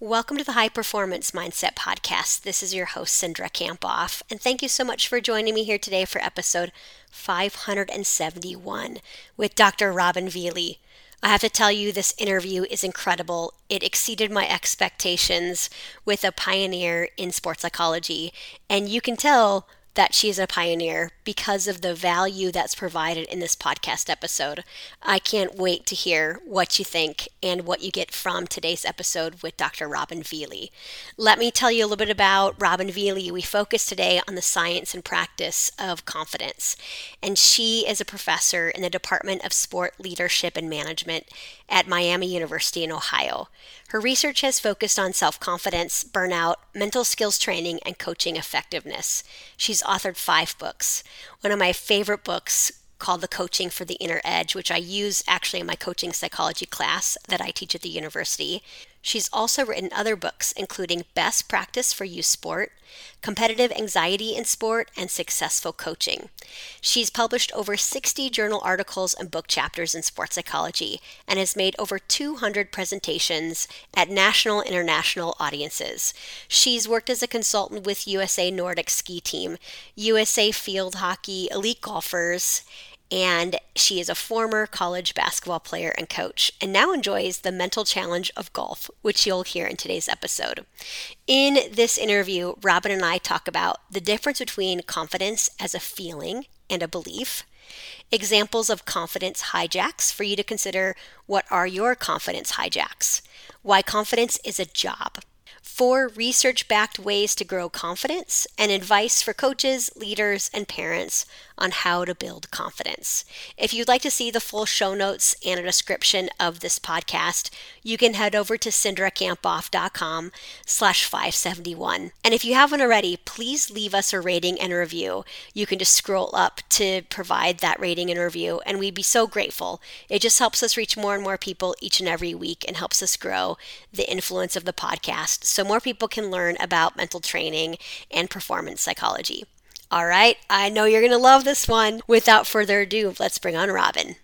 Welcome to the High Performance Mindset Podcast. This is your host, Cindra Kamphoff, and thank you so much for joining me here today for episode 571 with Dr. Robin Vealey. I have to tell you, this interview is incredible. It exceeded my expectations with a pioneer in sports psychology, and you can tell that she's a pioneer because of the value that's provided in this podcast episode. I can't wait to hear what you think and what you get from today's episode with Dr. Robin Vealey. Let me tell you a little bit about Robin Vealey. We focus today on the science and practice of confidence, and she is a professor in the Department of Sport Leadership and Management at Miami University in Ohio. Her research has focused on self confidence, burnout, mental skills training, and coaching effectiveness. She's authored five books. One of my favorite books called The Coaching for the Inner Edge, which I use actually in my coaching psychology class that I teach at the university. She's also written other books, including Best Practice for Youth Sport, Competitive Anxiety in Sport, and Successful Coaching. She's published over 60 journal articles and book chapters in sports psychology and has made over 200 presentations at national and international audiences. She's worked as a consultant with USA Nordic Ski Team, USA Field Hockey Elite Golfers, and she is a former college basketball player and coach, and now enjoys the mental challenge of golf, which you'll hear in today's episode. In this interview, Robin and I talk about the difference between confidence as a feeling and a belief, examples of confidence hijacks for you to consider what are your confidence hijacks, why confidence is a job four research backed ways to grow confidence, and advice for coaches, leaders, and parents on how to build confidence. If you'd like to see the full show notes and a description of this podcast, you can head over to cindrakamphoff.com slash 571. And if you haven't already, please leave us a rating and a review. You can just scroll up to provide that rating and review, and we'd be so grateful. It just helps us reach more and more people each and every week and helps us grow the influence of the podcast so more people can learn about mental training and performance psychology. All right, I know you're going to love this one. Without further ado, let's bring on Robin.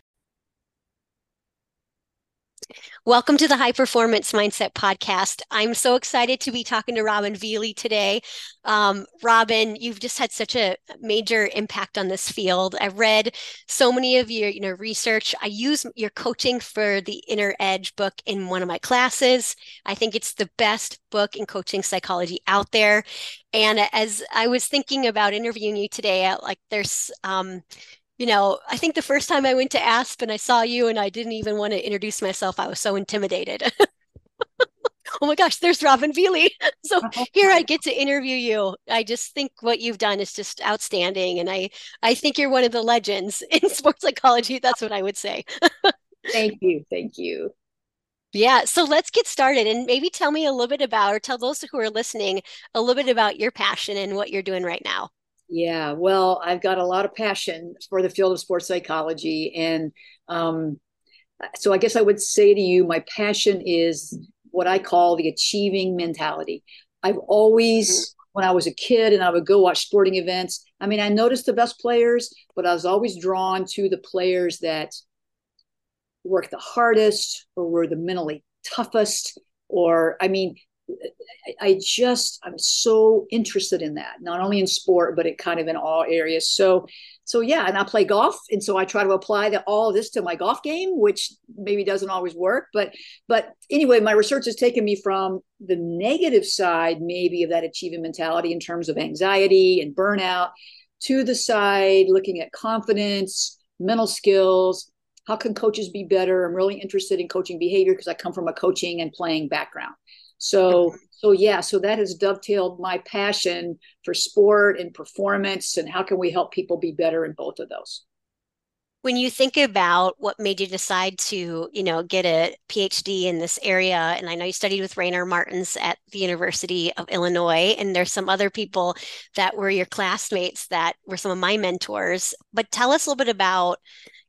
Welcome to the High Performance Mindset Podcast. I'm so excited to be talking to Robin Vealey today. Um, Robin, you've just had such a major impact on this field. I've read so many of your, you know, research. I use your coaching for the Inner Edge book in one of my classes. I think it's the best book in coaching psychology out there. And as I was thinking about interviewing you today, like there's um, you know, I think the first time I went to Aspen, I saw you and I didn't even want to introduce myself. I was so intimidated. oh my gosh, there's Robin Vealey. So uh-huh. here I get to interview you. I just think what you've done is just outstanding. And I, I think you're one of the legends in sports psychology. That's what I would say. Thank you. Thank you. Yeah, so let's get started and maybe tell me a little bit about, or tell those who are listening a little bit about your passion and what you're doing right now. Yeah, well, I've got a lot of passion for the field of sports psychology. And um, so I guess I would say to you, my passion is what I call the achieving mentality. I've always, mm-hmm. when I was a kid and I would go watch sporting events, I mean, I noticed the best players, but I was always drawn to the players that work the hardest or were the mentally toughest or i mean I just I'm so interested in that, not only in sport, but it kind of in all areas. So so yeah, and I play golf, and so I try to apply the, all this to my golf game, which maybe doesn't always work. But but anyway, my research has taken me from the negative side, maybe of that achievement mentality in terms of anxiety and burnout, to the side looking at confidence, mental skills. How can coaches be better? I'm really interested in coaching behavior because I come from a coaching and playing background. So so yeah, so that has dovetailed my passion for sport and performance and how can we help people be better in both of those. When you think about what made you decide to, you know, get a PhD in this area, and I know you studied with Rainer Martens at the University of Illinois, and there's some other people that were your classmates that were some of my mentors. But tell us a little bit about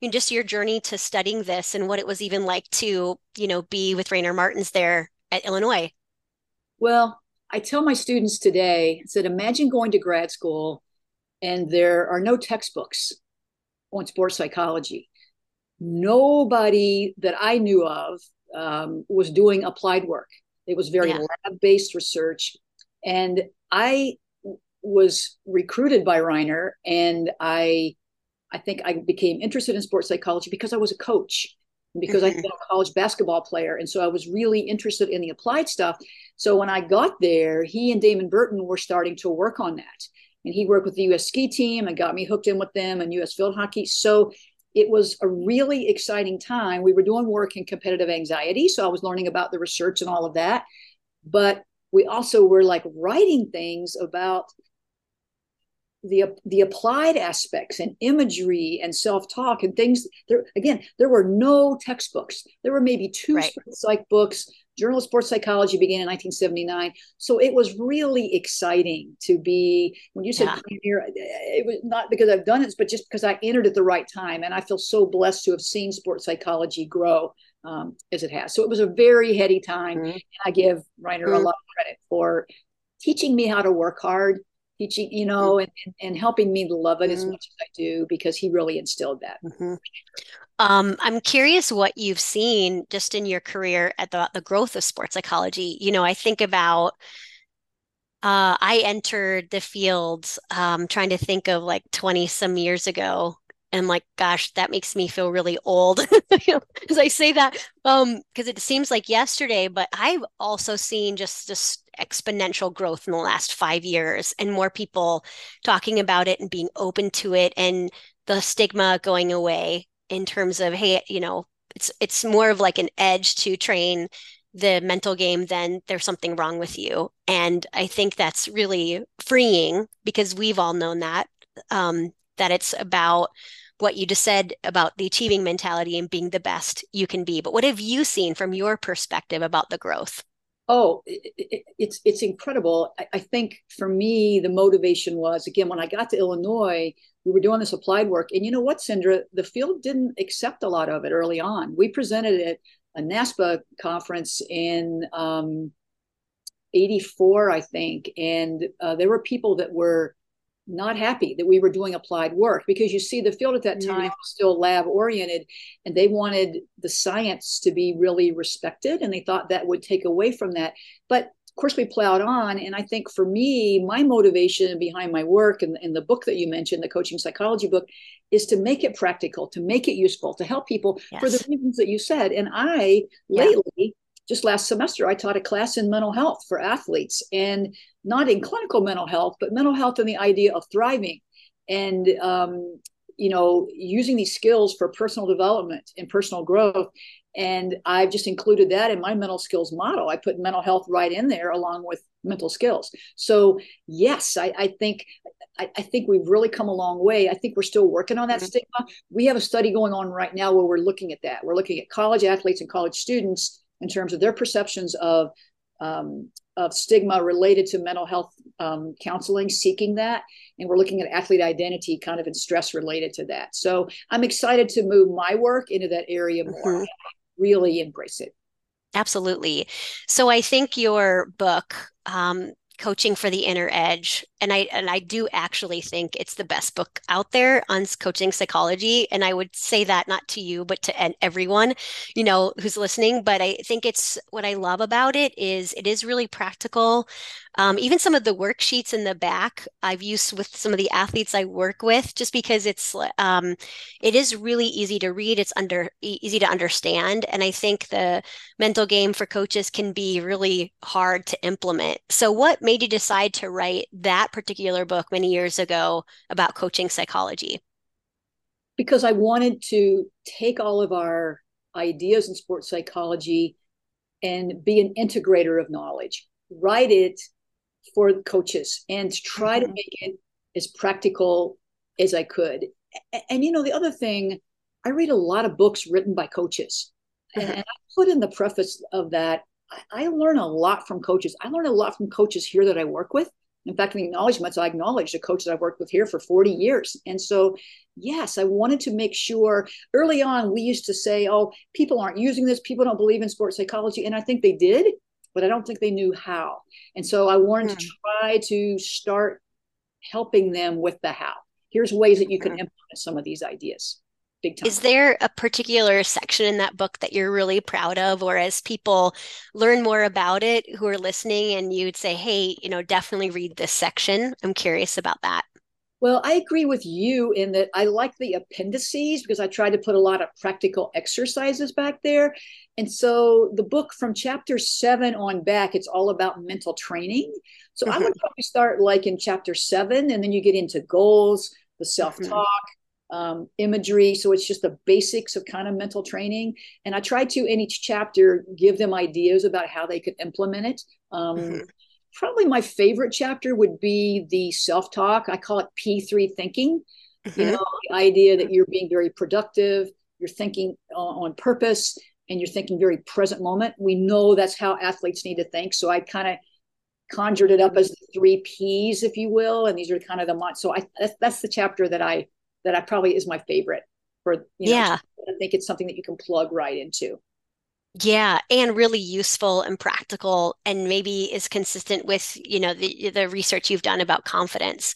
you know, just your journey to studying this and what it was even like to, you know, be with Rainer Martens there at Illinois. Well, I tell my students today, I said, imagine going to grad school and there are no textbooks on sports psychology. Nobody that I knew of um, was doing applied work. It was very yeah. lab based research. And I was recruited by Rainer and I I think I became interested in sports psychology because I was a coach because mm-hmm. I'd been a college basketball player. And so I was really interested in the applied stuff. So when I got there, he and Damon Burton were starting to work on that. And he worked with the US ski team and got me hooked in with them and US field hockey. So it was a really exciting time. We were doing work in competitive anxiety. So I was learning about the research and all of that. But we also were like writing things about the the applied aspects and imagery and self-talk and things there again there were no textbooks there were maybe two right. psych books journal of sports psychology began in 1979 so it was really exciting to be when you said yeah. pioneer it was not because i've done it but just because i entered at the right time and i feel so blessed to have seen sports psychology grow um, as it has so it was a very heady time mm-hmm. and i give rainer mm-hmm. a lot of credit for teaching me how to work hard teaching, you know, mm-hmm. and, and helping me to love it mm-hmm. as much as I do because he really instilled that. Mm-hmm. Um, I'm curious what you've seen just in your career at the, the growth of sports psychology. You know, I think about uh, I entered the field um, trying to think of like 20 some years ago and like gosh that makes me feel really old. As i say that um because it seems like yesterday but i've also seen just just exponential growth in the last five years and more people talking about it and being open to it and the stigma going away in terms of hey you know it's it's more of like an edge to train the mental game than there's something wrong with you. And i think that's really freeing because we've all known that um, that it's about what you just said about the achieving mentality and being the best you can be. But what have you seen from your perspective about the growth? Oh, it, it, it's it's incredible. I, I, think for me, the motivation was again when I got to Illinois, we were doing this applied work, and you know what, Cindra, the field didn't accept a lot of it early on. We presented at a NASPA conference in um, '84, I think, and uh, there were people that were not happy that we were doing applied work because you see the field at that mm-hmm. time yeah. was still lab oriented and they wanted the science to be really respected and they thought that would take away from that but of course we plowed on and i think for me my motivation behind my work and, and the book that you mentioned the coaching psychology book is to make it practical to make it useful to help people yes. for the reasons that you said and i yeah. lately just last semester, I taught a class in mental health for athletes and not in clinical mental health, but mental health and the idea of thriving and, um, you know, using these skills for personal development and personal growth. And I've just included that in my mental skills model. I put mental health right in there along with mental skills. So yes, I, I think I, I, think we've really come a long way. I think we're still working on that mm-hmm. stigma. We have a study going on right now where we're looking at that. We're looking at college athletes and college students in terms of their perceptions of um, of stigma related to mental health um, counseling, seeking that, and we're looking at athlete identity, kind of in stress related to that. So I'm excited to move my work into that area more. Mm-hmm. Really embrace it. Absolutely. So I think your book um, coaching for the inner edge and i and i do actually think it's the best book out there on coaching psychology and i would say that not to you but to everyone you know who's listening but i think it's what i love about it is it is really practical um, even some of the worksheets in the back I've used with some of the athletes I work with, just because it's um, it is really easy to read. It's under easy to understand, and I think the mental game for coaches can be really hard to implement. So, what made you decide to write that particular book many years ago about coaching psychology? Because I wanted to take all of our ideas in sports psychology and be an integrator of knowledge write it for coaches and try mm-hmm. to make it as practical as I could. And, and, you know, the other thing, I read a lot of books written by coaches. Mm-hmm. And I put in the preface of that, I, I learn a lot from coaches. I learn a lot from coaches here that I work with. In fact, in the acknowledgments, I acknowledge the coaches that I've worked with here for 40 years. And so, yes, I wanted to make sure early on, we used to say, oh, people aren't using this, people don't believe in sports psychology. And I think they did but I don't think they knew how. And so I wanted mm. to hmm. try to start helping them with the how. Here's ways that you can mm. implement some of these ideas. Big time. Is there a particular section in that book that you're really proud of, or as people learn more about it who are listening, and you'd say, hey, you know, definitely read this section? I'm curious about that. Well, I agree with you in that I like the appendices because I tried to put a lot of practical exercises back there. And so the book from chapter seven on back, it's all about mental training. So mm-hmm. I would probably start like in chapter seven, and then you get into goals, the self talk, mm-hmm. Um, imagery. So it's just the basics of kind of mental training. And I try to, in each chapter, give them ideas about how they could implement it. Um, mm-hmm probably my favorite chapter would be the self talk. I call it P3 thinking. Mm-hmm. You know, the idea that you're being very productive, you're thinking on purpose, and you're thinking very present moment. We know that's how athletes need to think. So I kind of conjured it up as the three P's, if you will, and these are kind of the so I that's, that's the chapter that I that I probably is my favorite for you know, yeah. I think it's something that you can plug right into. Yeah, and really useful and practical, and maybe is consistent with you know the the research you've done about confidence.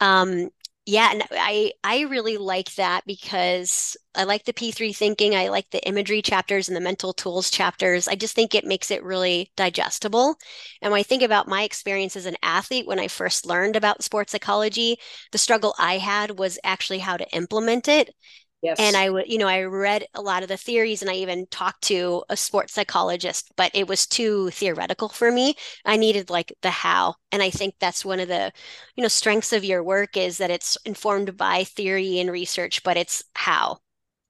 Um, yeah, and I I really like that because I like the P3 thinking. I like the imagery chapters and the mental tools chapters. I just think it makes it really digestible. And when I think about my experience as an athlete, when I first learned about sports psychology, the struggle I had was actually how to implement it. Yes. And I would, you know, I read a lot of the theories and I even talked to a sports psychologist, but it was too theoretical for me. I needed like the how. And I think that's one of the, you know, strengths of your work is that it's informed by theory and research, but it's how.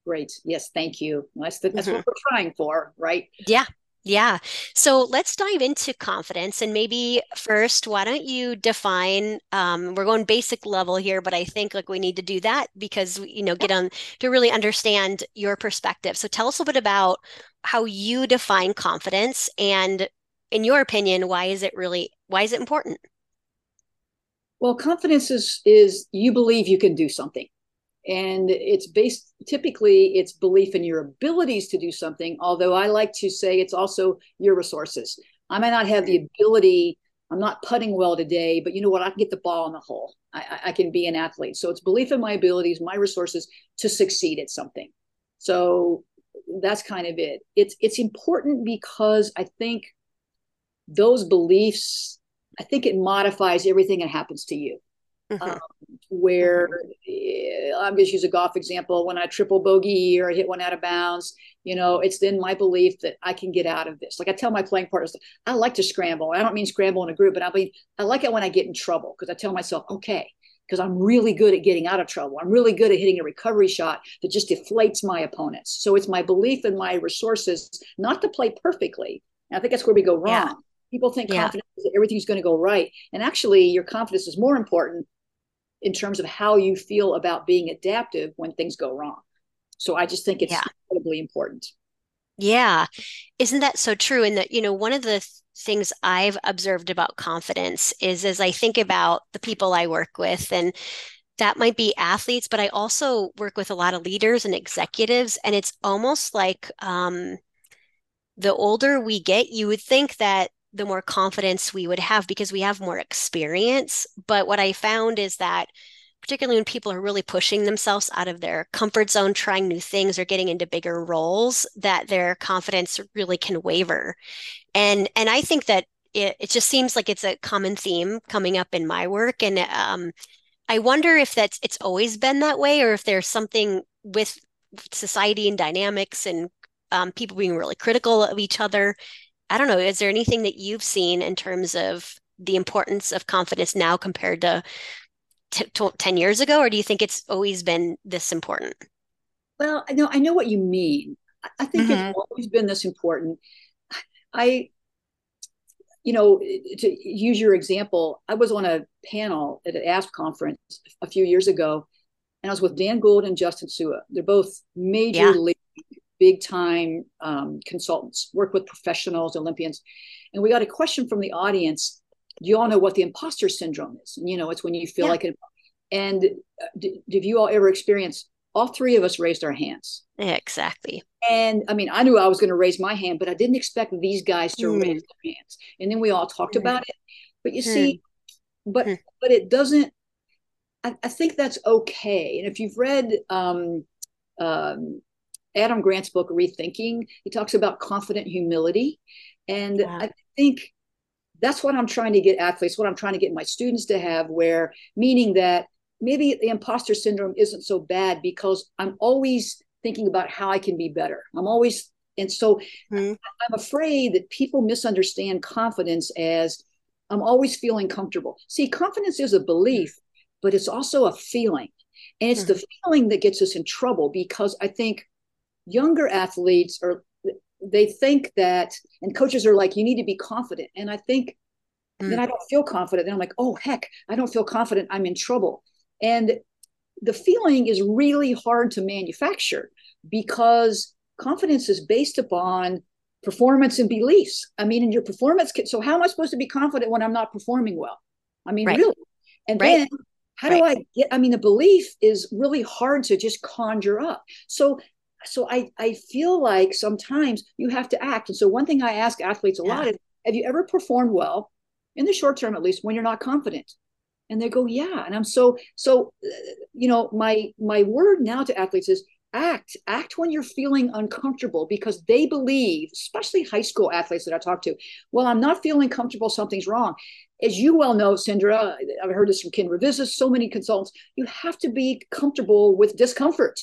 Great. Yes. Thank you. That's, the, that's mm-hmm. what we're trying for, right? Yeah. Yeah. So let's dive into confidence. And maybe first, why don't you define? Um, we're going basic level here, but I think like we need to do that because you know get on to really understand your perspective. So tell us a bit about how you define confidence, and in your opinion, why is it really why is it important? Well, confidence is is you believe you can do something and it's based typically it's belief in your abilities to do something although i like to say it's also your resources. I might not have the mm-hmm. ability i'm not putting well today but you know what? I can get the ball in the hole. I, I can be an athlete. So it's belief in my abilities my resources to succeed at something. So that's kind of it. It's it's important because i think those beliefs i think it modifies everything that happens to you Mm-hmm. Um, where mm-hmm. I'm going to use a golf example. When I triple bogey or I hit one out of bounds, you know, it's then my belief that I can get out of this. Like I tell my playing partners, I like to scramble. I don't mean scramble in a group, but I mean I like it when I get in trouble because I tell myself, okay, because I'm really good at getting out of trouble. I'm really good at hitting a recovery shot that just deflates my opponents. So it's my belief in my resources not to play perfectly. And I think that's where we go wrong. Yeah. People think yeah. confidence everything's going to go right. And actually, your confidence is more important in terms of how you feel about being adaptive when things go wrong. So I just think it's yeah. incredibly important. Yeah. Isn't that so true? And that, you know, one of the th- things I've observed about confidence is as I think about the people I work with, and that might be athletes, but I also work with a lot of leaders and executives. And it's almost like um, the older we get, you would think that the more confidence we would have because we have more experience. But what I found is that particularly when people are really pushing themselves out of their comfort zone, trying new things or getting into bigger roles, that their confidence really can waver. And and I think that it, it just seems like it's a common theme coming up in my work. And um, I wonder if that's it's always been that way or if there's something with society and dynamics and um, people being really critical of each other I don't know, is there anything that you've seen in terms of the importance of confidence now compared to t- t- 10 years ago? Or do you think it's always been this important? Well, I know, I know what you mean. I think mm-hmm. it's always been this important. I, you know, to use your example, I was on a panel at an ASP conference a few years ago, and I was with Dan Gould and Justin Su'a. They're both major yeah. league big time um, consultants, work with professionals, Olympians. And we got a question from the audience Do you all know what the imposter syndrome is? And, you know, it's when you feel yeah. like it. And uh, did, did you all ever experience? All three of us raised our hands. Yeah, exactly. And I mean, I knew I was going to raise my hand, but I didn't expect these guys to mm. raise their hands. And then we all talked mm. about it. But you mm. see, but mm. but it doesn't. I, I, think that's okay. And if you've read um, um, Adam Grant's book, Rethinking. He talks about confident humility. And yeah. I think that's what I'm trying to get athletes, what I'm trying to get my students to have, where meaning that maybe the imposter syndrome isn't so bad because I'm always thinking about how I can be better. I'm always, and so mm-hmm. I'm afraid that people misunderstand confidence as I'm always feeling comfortable. See, confidence is a belief, but it's also a feeling. And it's mm-hmm. the feeling that gets us in trouble because I think younger athletes are they think that and coaches are like you need to be confident and i think mm. then i don't feel confident then i'm like oh heck i don't feel confident i'm in trouble and the feeling is really hard to manufacture because confidence is based upon performance and beliefs i mean in your performance so how am i supposed to be confident when i'm not performing well i mean right. really and right. then how right. do i get i mean the belief is really hard to just conjure up so so I, I feel like sometimes you have to act. And so one thing I ask athletes a yeah. lot is, have you ever performed well in the short term, at least when you're not confident? And they go, yeah. And I'm so, so, you know, my, my word now to athletes is act, act when you're feeling uncomfortable because they believe, especially high school athletes that I talk to, well, I'm not feeling comfortable. Something's wrong. As you well know, Cindra, I've heard this from Ken Ravizza, so many consultants, you have to be comfortable with discomfort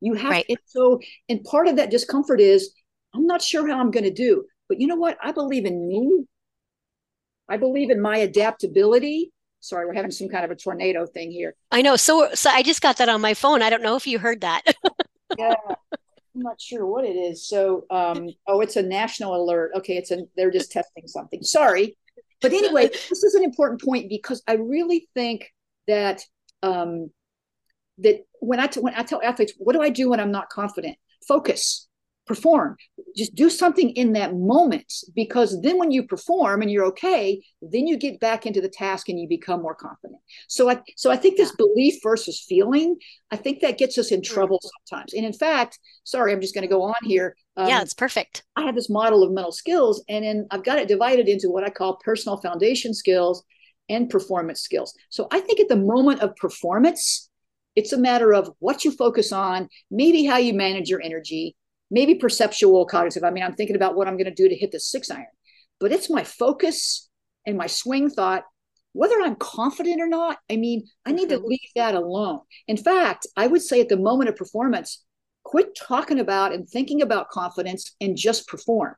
you have right. and so and part of that discomfort is I'm not sure how I'm going to do, but you know what? I believe in me. I believe in my adaptability. Sorry, we're having some kind of a tornado thing here. I know. So so I just got that on my phone. I don't know if you heard that. yeah. I'm not sure what it is. So um oh it's a national alert. Okay, it's a they're just testing something. Sorry. But anyway, this is an important point because I really think that um that when I, t- when I tell athletes, what do I do when I'm not confident? Focus, perform, just do something in that moment because then when you perform and you're okay, then you get back into the task and you become more confident. So I, so I think this yeah. belief versus feeling, I think that gets us in trouble sometimes. And in fact, sorry, I'm just going to go on here. Um, yeah, it's perfect. I have this model of mental skills, and then I've got it divided into what I call personal foundation skills and performance skills. So I think at the moment of performance, it's a matter of what you focus on, maybe how you manage your energy, maybe perceptual cognitive. I mean, I'm thinking about what I'm going to do to hit the six iron, but it's my focus and my swing thought. Whether I'm confident or not, I mean, I need to mm-hmm. leave that alone. In fact, I would say at the moment of performance, quit talking about and thinking about confidence and just perform,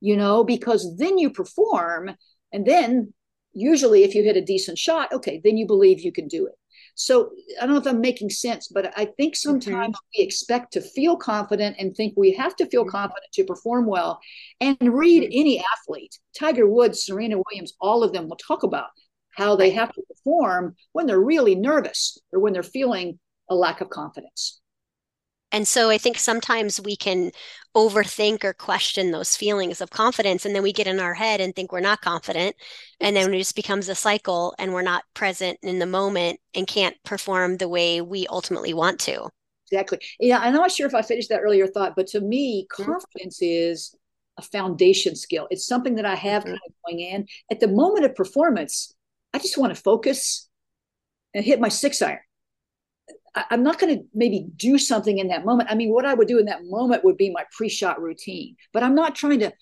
you know, because then you perform. And then usually, if you hit a decent shot, okay, then you believe you can do it. So I don't know if I'm making sense, but I think sometimes mm-hmm. we expect to feel confident and think we have to feel mm-hmm. confident to perform well. And read mm-hmm. any athlete, Tiger Woods, Serena Williams, all of them will talk about how they have to perform when they're really nervous or when they're feeling a lack of confidence. And so I think sometimes we can overthink or question those feelings of confidence. And then we get in our head and think we're not confident. And then it just becomes a cycle and we're not present in the moment and can't perform the way we ultimately want to. Exactly. Yeah. I'm not sure if I finished that earlier thought, but to me, mm-hmm. confidence mm-hmm. is a foundation skill. It's something that I have mm-hmm. kind of going in. At the moment of performance, I just want to focus and hit my six iron I'm not going to maybe do something in that moment. I mean, what I would do in that moment would be my pre-shot routine, but I'm not trying to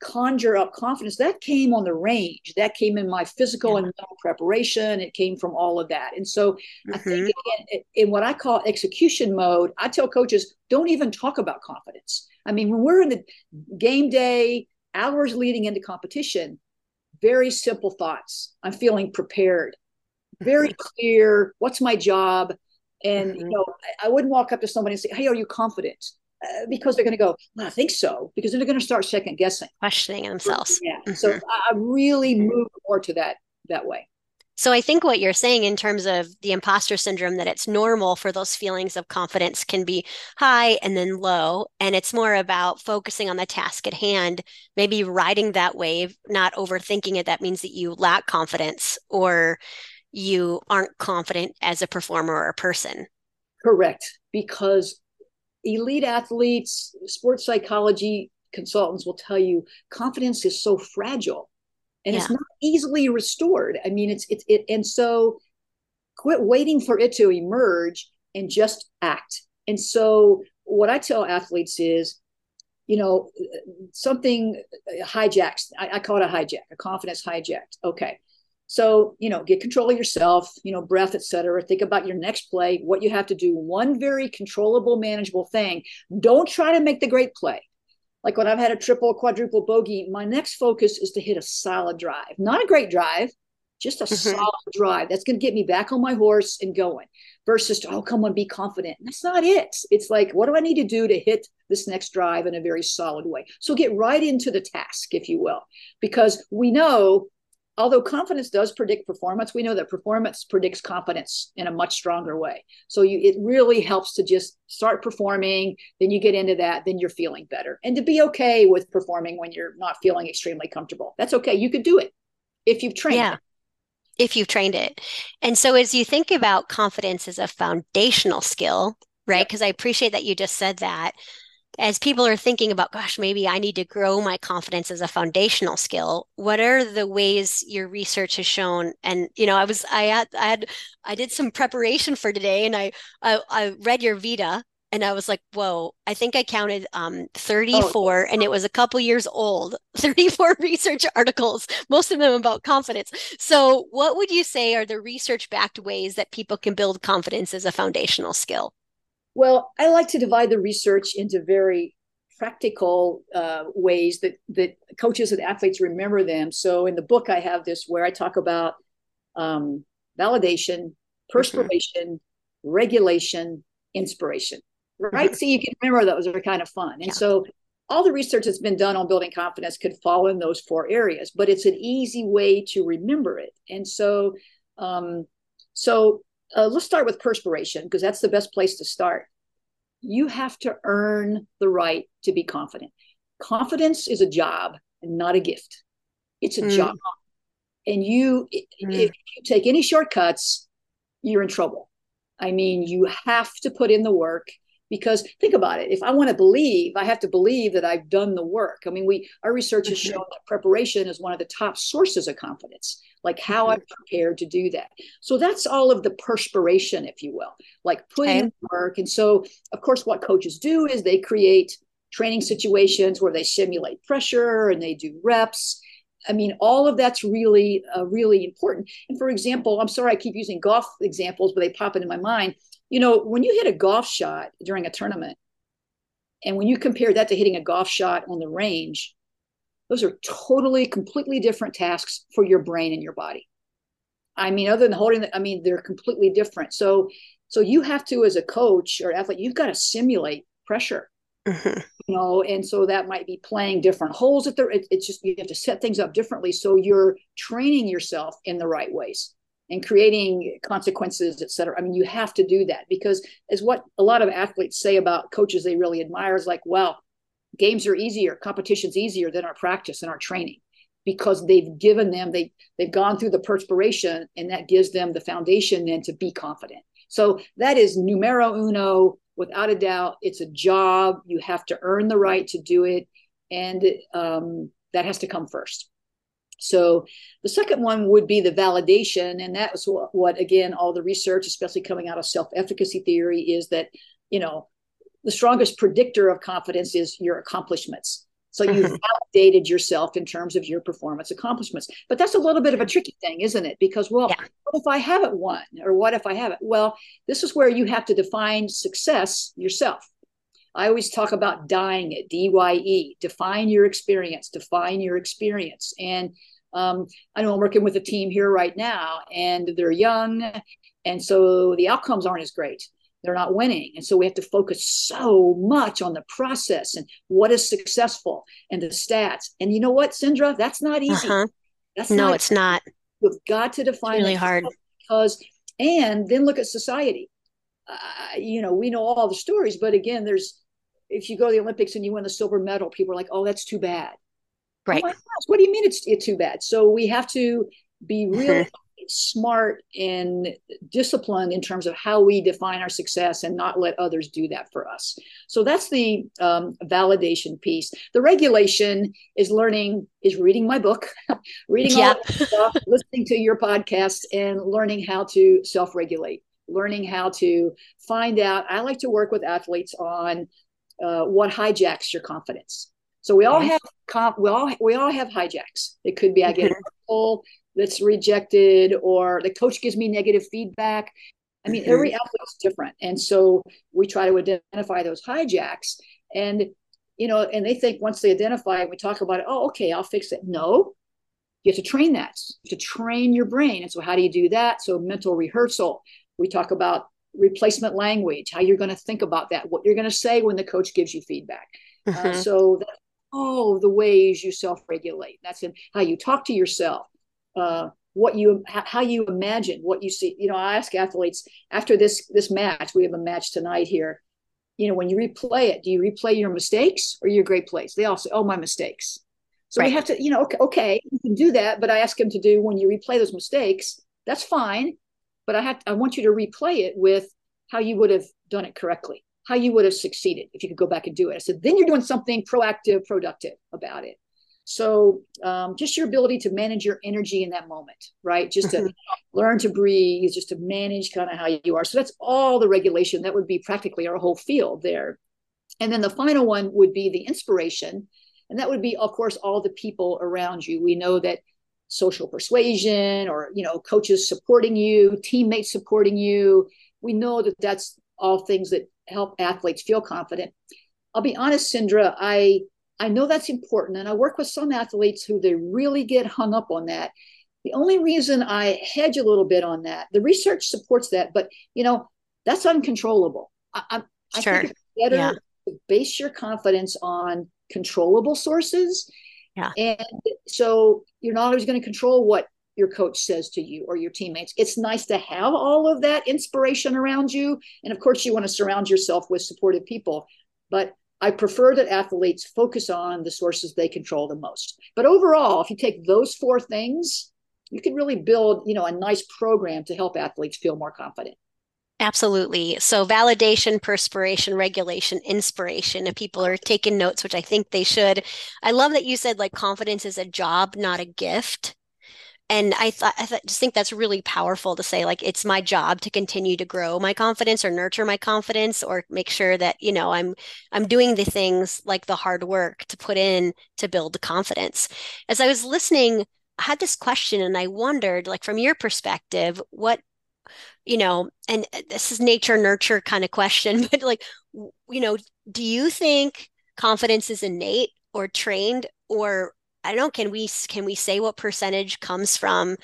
conjure up confidence. That came on the range. That came in my physical yeah. and mental preparation. It came from all of that. And so mm-hmm. I think mm-hmm. again, in what I call execution mode, I tell coaches don't even talk about confidence. I mean, when we're in the game day, hours leading into competition, very simple thoughts. I'm feeling prepared, very clear. What's my job? And mm-hmm. you know, I, I, wouldn't walk up to somebody and say, "Hey, are you confident?" Uh, because they're going to go, well, "I think so," because they're going to start second guessing, questioning themselves. Yeah. Mm-hmm. So I really mm-hmm. move more to that that way. So I think what you're saying in terms of the imposter syndrome that it's normal for those feelings of confidence can be high and then low and it's more about focusing on the task at hand, maybe riding that wave, not overthinking it that means that you lack confidence or you aren't confident as a performer or a person. Correct. Because elite athletes, sports psychology consultants will tell you confidence is so fragile and yeah. it's not easily restored. I mean, it's, it's, it, and so quit waiting for it to emerge and just act. And so what I tell athletes is, you know, something hijacks. I, I call it a hijack, a confidence hijacked. Okay. So, you know, get control of yourself, you know, breath, et cetera. Think about your next play, what you have to do, one very controllable, manageable thing. Don't try to make the great play. Like when I've had a triple, quadruple bogey, my next focus is to hit a solid drive, not a great drive, just a mm-hmm. solid drive. That's going to get me back on my horse and going versus, oh, come on, be confident. That's not it. It's like, what do I need to do to hit this next drive in a very solid way? So get right into the task, if you will, because we know although confidence does predict performance we know that performance predicts confidence in a much stronger way. So you it really helps to just start performing then you get into that then you're feeling better. And to be okay with performing when you're not feeling extremely comfortable. That's okay. You could do it if you've trained yeah. if you've trained it. And so as you think about confidence as a foundational skill right? Because yep. i appreciate that you just said that as people are thinking about, gosh, maybe I need to grow my confidence as a foundational skill, what are the ways your research has shown? And you know, I was I had I had I did some preparation for today, and I I, I read your Vita, and I was like, whoa, I think I counted um, 34, oh. and it was a couple years old. 34 research articles, most of them about confidence. So, what would you say are the research backed ways that people can build confidence as a foundational skill? Well, I like to divide the research into very practical uh, ways that that coaches and athletes remember them. So in the book, I have this where I talk about um, validation, perspiration, mm-hmm. regulation, inspiration. Right, mm-hmm. so you can remember those are kind of fun, and yeah. so all the research that's been done on building confidence could fall in those four areas, but it's an easy way to remember it. And so, um, so uh, let's start with perspiration because that's the best place to start. You have to earn the right to be confident. Confidence is a job and not a gift. It's a mm. job. And you, mm. if you take any shortcuts, you're in trouble. I mean, you have to put in the work because think about it if i want to believe i have to believe that i've done the work i mean we our research has mm-hmm. shown that preparation is one of the top sources of confidence like how mm-hmm. i'm prepared to do that so that's all of the perspiration if you will like putting okay. work and so of course what coaches do is they create training situations where they simulate pressure and they do reps I mean, all of that's really, uh, really important. And for example, I'm sorry I keep using golf examples, but they pop into my mind you know, when you hit a golf shot during a tournament, and when you compare that to hitting a golf shot on the range, those are totally, completely different tasks for your brain and your body. I mean, other than holding, the, I mean, they're completely different. So, so you have to, as a coach or athlete, you've got to simulate pressure. Mm-hmm. You know, and so that might be playing different holes at the. It, it's just you have to set things up differently, so you're training yourself in the right ways and creating consequences, et cetera. I mean, you have to do that because, as what a lot of athletes say about coaches they really admire, is like, well, games are easier, competition's easier than our practice and our training because they've given them they they've gone through the perspiration and that gives them the foundation then to be confident. So that is numero uno, without a doubt. It's a job. You have to earn the right to do it, and um, that has to come first. So the second one would be the validation, and that's what, what again all the research, especially coming out of self-efficacy theory, is that you know the strongest predictor of confidence is your accomplishments. So you've mm-hmm. validated yourself in terms of your performance accomplishments. But that's a little bit of a tricky thing, isn't it? Because, well, yeah. what if I haven't won? Or what if I haven't? Well, this is where you have to define success yourself. I always talk about dying it, D Y E, define your experience, define your experience. And um, I know I'm working with a team here right now, and they're young, and so the outcomes aren't as great. They're not winning. And so we have to focus so much on the process and what is successful and the stats. And you know what, Cindra? That's not easy. Uh-huh. That's no, not it's not. We've got to define it's really hard because, and then look at society. Uh, you know, we know all the stories, but again, there's if you go to the Olympics and you win the silver medal, people are like, "Oh, that's too bad." Right. Oh what do you mean it's, it's too bad? So we have to be really smart and disciplined in terms of how we define our success and not let others do that for us. So that's the um, validation piece. The regulation is learning, is reading my book, reading all stuff, listening to your podcast, and learning how to self regulate learning how to find out. I like to work with athletes on uh, what hijacks your confidence. So we all have comp, we all we all have hijacks. It could be I get a call that's rejected, or the coach gives me negative feedback. I mean, mm-hmm. every athlete is different, and so we try to identify those hijacks. And you know, and they think once they identify it, we talk about it. Oh, okay, I'll fix it. No, you have to train that. You have to train your brain. And so, how do you do that? So, mental rehearsal. We talk about replacement language, how you're going to think about that, what you're going to say when the coach gives you feedback. Uh, mm-hmm. Uh, so, that's all the ways you self-regulate. That's in how you talk to yourself, uh, what you how you imagine what you see. You know, I ask athletes after this this match. We have a match tonight here. You know, when you replay it, do you replay your mistakes or your great plays? They all say, "Oh, my mistakes." So right. we have to, you know, okay, okay, you can do that, but I ask them to do when you replay those mistakes. That's fine, but I have I want you to replay it with how you would have done it correctly how you would have succeeded if you could go back and do it. I said, then you're doing something proactive, productive about it. So um, just your ability to manage your energy in that moment, right? Just to learn to breathe, just to manage kind of how you are. So that's all the regulation. That would be practically our whole field there. And then the final one would be the inspiration. And that would be, of course, all the people around you. We know that social persuasion or, you know, coaches supporting you, teammates supporting you. We know that that's all things that help athletes feel confident. I'll be honest, Cindra, I I know that's important, and I work with some athletes who they really get hung up on that. The only reason I hedge a little bit on that, the research supports that, but you know that's uncontrollable. I, I, sure. I think it's better yeah. to base your confidence on controllable sources. Yeah. And so you're not always going to control what your coach says to you or your teammates. It's nice to have all of that inspiration around you. And of course, you want to surround yourself with supportive people. But I prefer that athletes focus on the sources they control the most. But overall, if you take those four things, you can really build, you know, a nice program to help athletes feel more confident. Absolutely. So validation, perspiration, regulation, inspiration. If people are taking notes, which I think they should, I love that you said like confidence is a job, not a gift and I thought I th- just think that's really powerful to say like it's my job to continue to grow my confidence or nurture my confidence or make sure that you know I'm I'm doing the things like the hard work to put in to build confidence. As I was listening, I had this question and I wondered like from your perspective what you know and uh, this is nature nurture kind of question but like you know do you think confidence is innate or trained or I don't know, can we can we say what percentage comes from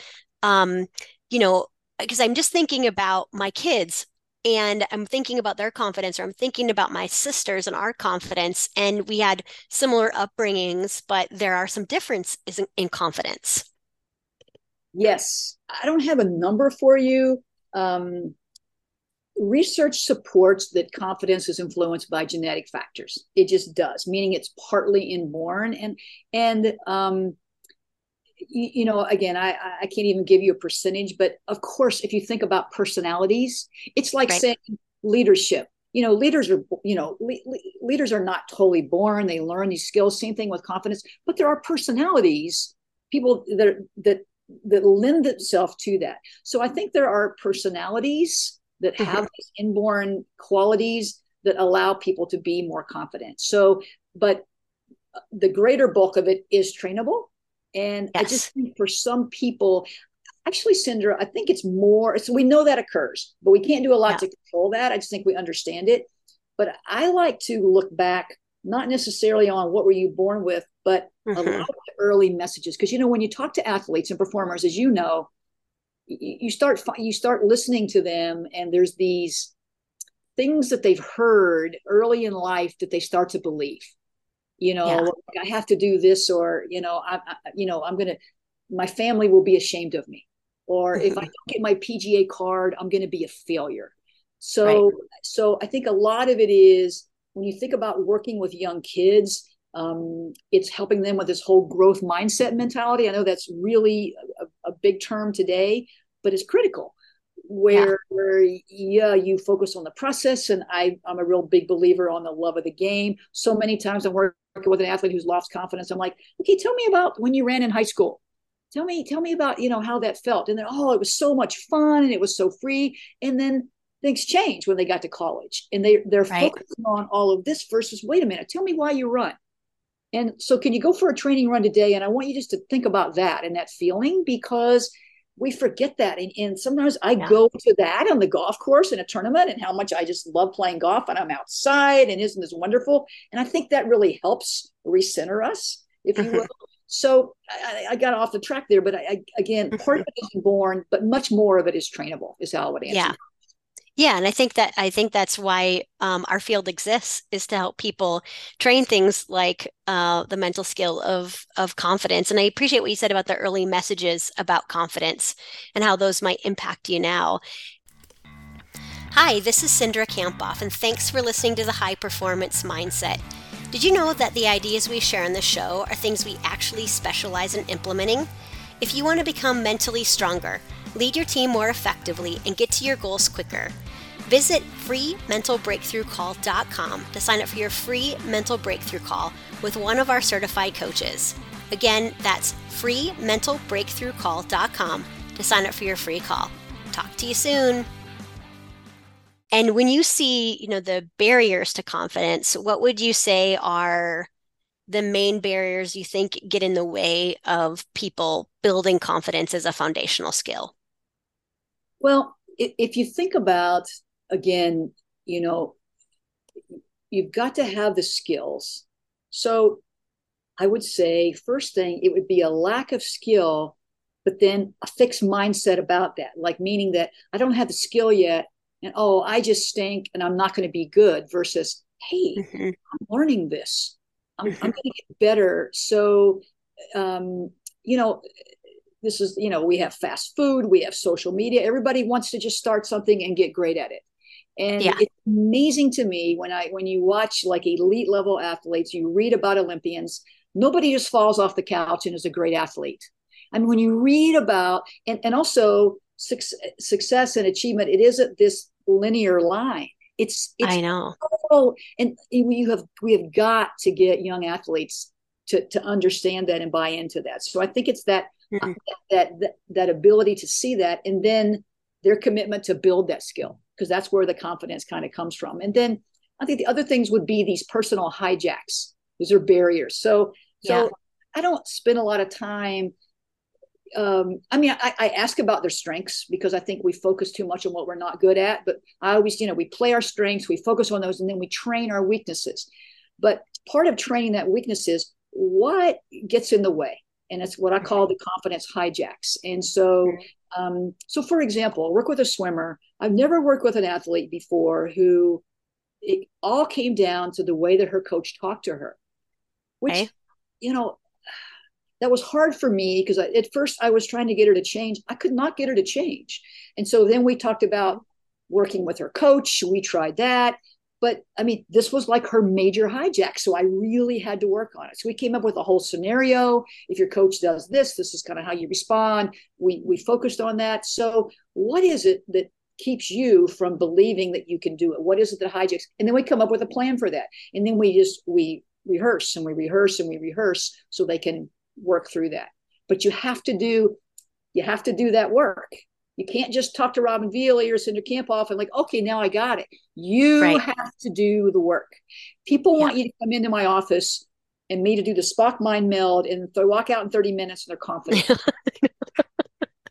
um, you know, because I'm just thinking about my kids and I'm thinking about their confidence or I'm thinking about my sisters and our confidence and we had similar upbringings, but there are some differences in, in confidence. Yes. I don't have a number for you. Um, research supports that confidence is influenced by genetic factors. It just does meaning it's partly inborn. And and um you, you, know again i i can't even give you a percentage but of course if you think about personalities it's like right. saying leadership. You know leaders are you know le- leaders are not totally born. They learn these skills. Same thing with confidence. But there are personalities people that that that lend itself to that so i think there are personalities that mm-hmm. have these inborn qualities that allow people to be more confident. So, but the greater bulk of it is trainable. And yes. I just think for some people, actually, Cindra, I think it's more, so we know that occurs, but we can't do a lot yeah. to control that. I just think we understand it. But I like to look back, not necessarily on what were you born with, but mm-hmm. a lot of early messages. Because, you know, when you talk to athletes and performers, as you know, you start you start listening to them and there's these things that they've heard early in life that they start to believe you know yeah. i have to do this or you know i, I you know i'm gonna my family will be ashamed of me or if i don't get my pga card i'm gonna be a failure so right. so i think a lot of it is when you think about working with young kids um, it's helping them with this whole growth mindset mentality. I know that's really a, a big term today, but it's critical. Where, yeah. where yeah, you focus on the process, and I, I'm a real big believer on the love of the game. So many times I'm working with an athlete who's lost confidence. I'm like, okay, tell me about when you ran in high school. tell me tell me about you know how that felt and then oh it was so much fun and it was so free and then things change when they got to college and they they're right. focusing on all of this versus wait a minute tell me why you run and so can you go for a training run today and i want you just to think about that and that feeling because we forget that and, and sometimes i yeah. go to that on the golf course in a tournament and how much i just love playing golf and i'm outside and isn't this wonderful and i think that really helps recenter us if you will so I, I, got off the track there, but I, I again, part of it is born, but much more of it is trainable. Is how I would answer. Yeah, yeah, and I think that I think that's why um, our field exists is to help people train things like uh, the mental skill of of confidence. And I appreciate what you said about the early messages about confidence and how those might impact you now. Hi, this is Cindra Kamphoff, and thanks for listening to the High Performance Mindset. Did you know that the ideas we share in the show are things we actually specialize in implementing? If you want to become mentally stronger, lead your team more effectively, and get to your goals quicker, visit freementalbreakthroughcall.com to sign up for your free mental breakthrough call with one of our certified coaches. Again, that's freementalbreakthroughcall.com to sign up for your free call. Talk to you soon. And when you see, you know, the barriers to confidence, what would you say are the main barriers you think get in the way of people building confidence as a foundational skill? Well, if you think about again, you know, you've got to have the skills. So I would say first thing it would be a lack of skill but then a fixed mindset about that like meaning that I don't have the skill yet and oh i just stink and i'm not going to be good versus hey mm-hmm. i'm learning this i'm, mm-hmm. I'm going to get better so um, you know this is you know we have fast food we have social media everybody wants to just start something and get great at it and yeah. it's amazing to me when i when you watch like elite level athletes you read about olympians nobody just falls off the couch and is a great athlete I mean, when you read about, and, and also success and achievement, it isn't this linear line. It's, it's I know. Oh, and you have we have got to get young athletes to to understand that and buy into that. So I think it's that mm-hmm. that, that that ability to see that, and then their commitment to build that skill because that's where the confidence kind of comes from. And then I think the other things would be these personal hijacks. Those are barriers. So so yeah. I don't spend a lot of time um, I mean, I, I, ask about their strengths because I think we focus too much on what we're not good at. But I always, you know, we play our strengths, we focus on those, and then we train our weaknesses. But part of training that weakness is what gets in the way, and it's what I call the confidence hijacks. And so, um, so for example, work with a swimmer. I've never worked with an athlete before who it all came down to the way that her coach talked to her, which, okay. you know, that was hard for me because at first I was trying to get her to change. I could not get her to change. And so then we talked about working with her coach. We tried that. But I mean, this was like her major hijack. So I really had to work on it. So we came up with a whole scenario. If your coach does this, this is kind of how you respond. We we focused on that. So what is it that keeps you from believing that you can do it? What is it that hijacks? And then we come up with a plan for that. And then we just we rehearse and we rehearse and we rehearse so they can work through that. But you have to do you have to do that work. You can't just talk to Robin Vealey or Cindra Kamphoff and like, okay, now I got it. You right. have to do the work. People yeah. want you to come into my office and me to do the Spock mind meld and they walk out in 30 minutes and they're confident.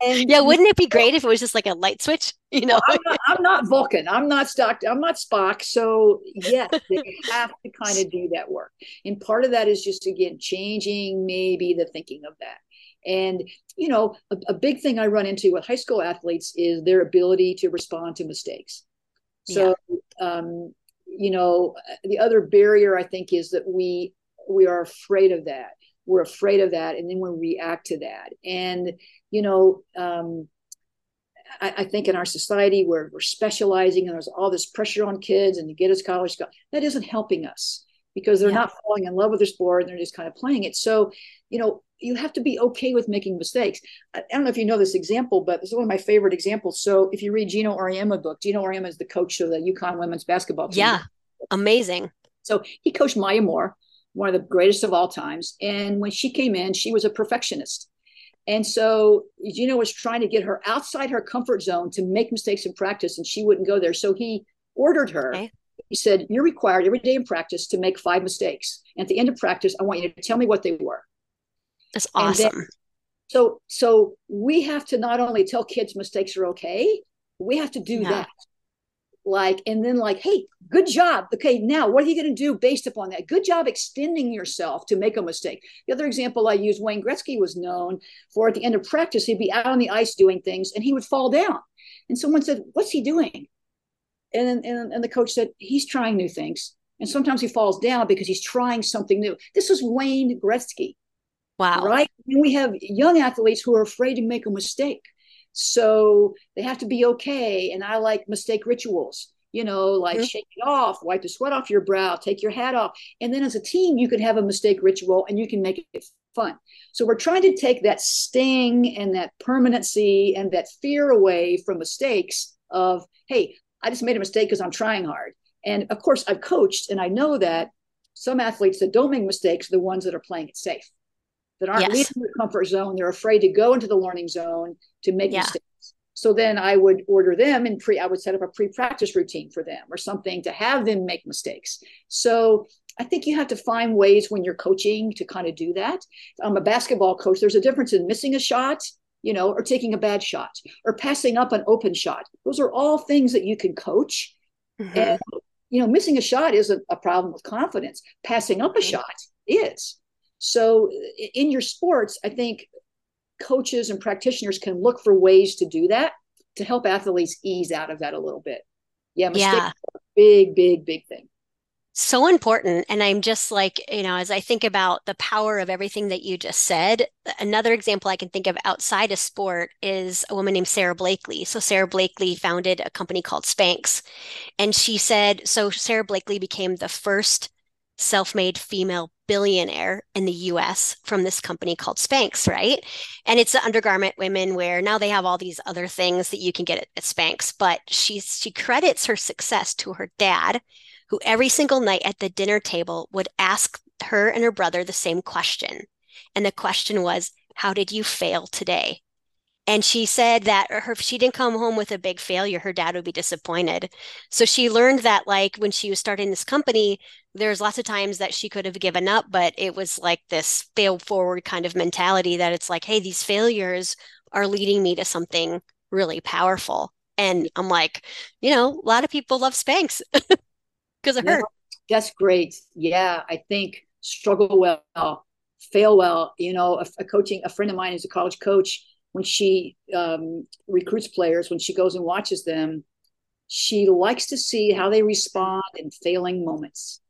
and yeah, wouldn't it be great if it was just like a light switch? You know, well, I'm, not, I'm, not, Vulcan. I'm not Stock. I'm not Spock. So yes, they have to kind of do that work. And part of that is just again changing maybe the thinking of that. And you know, a, a big thing I run into with high school athletes is their ability to respond to mistakes. So, yeah. um, you know, the other barrier I think is that we we are afraid of that we're afraid of that and then we react to that and you know um, I, I, think in our society where we're specializing and there's all this pressure on kids and to get us college that isn't helping us because they're yeah. not falling in love with their sport and they're just kind of playing it so you know you have to be okay with making mistakes. I, don't know if you know this example, but this is one of my favorite examples. So if you read Geno Auriemma book, Geno Auriemma is the coach of the UConn women's basketball team. Yeah, amazing. So he coached Maya Moore, one of the greatest of all times. And when she came in, she was a perfectionist. And so Geno was trying to get her outside her comfort zone to make mistakes in practice, and she wouldn't go there. So he ordered her. Okay. He said, You're required every day in practice to make five mistakes. And at the end of practice, I want you to tell me what they were. That's awesome. Then, so so we have to not only tell kids mistakes are okay, we have to do yeah. that. Like and then like hey good job. Okay now what are you going to do based upon that? Good job extending yourself to make a mistake. The other example i use, wayne gretzky was known for at the end of practice he'd be out on the ice doing things and he would fall down. And someone said what's he doing? And and, and the coach said he's trying new things. And sometimes he falls down because he's trying something new. This was wayne gretzky wow right and we have young athletes who are afraid to make a mistake so they have to be okay. And I like mistake rituals, you know, like mm-hmm. shake it off, wipe the sweat off your brow, take your hat off. And then as a team, you can have a mistake ritual and you can make it fun. So we're trying to take that sting and that permanency and that fear away from mistakes of, hey, I just made a mistake because I'm trying hard. And of course, I've coached and I know that some athletes that don't make mistakes are the ones that are playing it safe that aren't yes. leaving their comfort zone. They're afraid to go into the learning zone to make yeah. mistakes. So then I would order them and pre I would set up a pre-practice routine for them or something to have them make mistakes. So I think you have to find ways when you're coaching to kind of do that. I'm a basketball coach. There's a difference in missing a shot, you know, or taking a bad shot or passing up an open shot. Those are all things that you can coach. Mm-hmm. And you know, missing a shot isn't a problem with confidence. Passing up a mm-hmm. shot is. So in your sports, I think coaches and practitioners can look for ways to do that to help athletes ease out of that a little bit. Yeah, yeah. big, big, big thing. So important. And I'm just like, you know, as I think about the power of everything that you just said, another example I can think of outside of sport is a woman named Sara Blakely. So, Sara Blakely founded a company called Spanx. And she said, so Sara Blakely became the first self made female billionaire in the US from this company called Spanx, right? And it's the undergarment women where now they have all these other things that you can get at, Spanx, but she's she credits her success to her dad, who every single night at the dinner table would ask her and her brother the same question. And the question was, How did you fail today? And she said that her, if she didn't come home with a big failure, her dad would be disappointed. So she learned that, like, when she was starting this company, there's lots of times that she could have given up, but it was like this fail forward kind of mentality that it's like, hey, these failures are leading me to something really powerful. And I'm like, you know, a lot of people love Spanx because of yeah, her. That's great. Yeah, I think struggle well, fail well. You know, a, a coaching, a friend of mine is a college coach when she um, recruits players, when she goes and watches them, she likes to see how they respond in failing moments.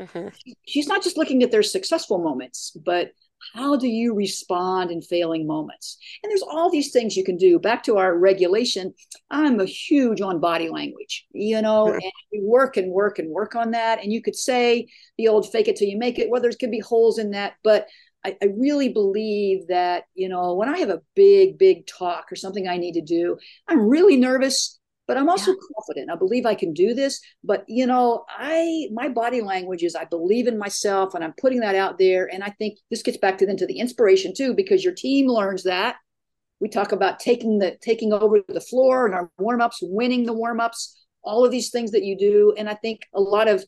Mm-hmm. She's not just looking at their successful moments, but how do you respond in failing moments? And there's all these things you can do. Back to our regulation, I'm a huge on body language, you know, mm-hmm. and we work and work and work on that. And you could say the old fake it till you make it. Well, there's could be holes in that, but I, I really believe that, you know, when I have a big, big talk or something I need to do, I'm really nervous, but I'm also yeah. confident. I believe I can do this. But, you know, I, my body language is I believe in myself and I'm putting that out there. And I think this gets back to then to the inspiration too, because your team learns that we talk about taking the taking over the floor and our warm-ups winning the warm-ups all of these things that you do and i think a lot of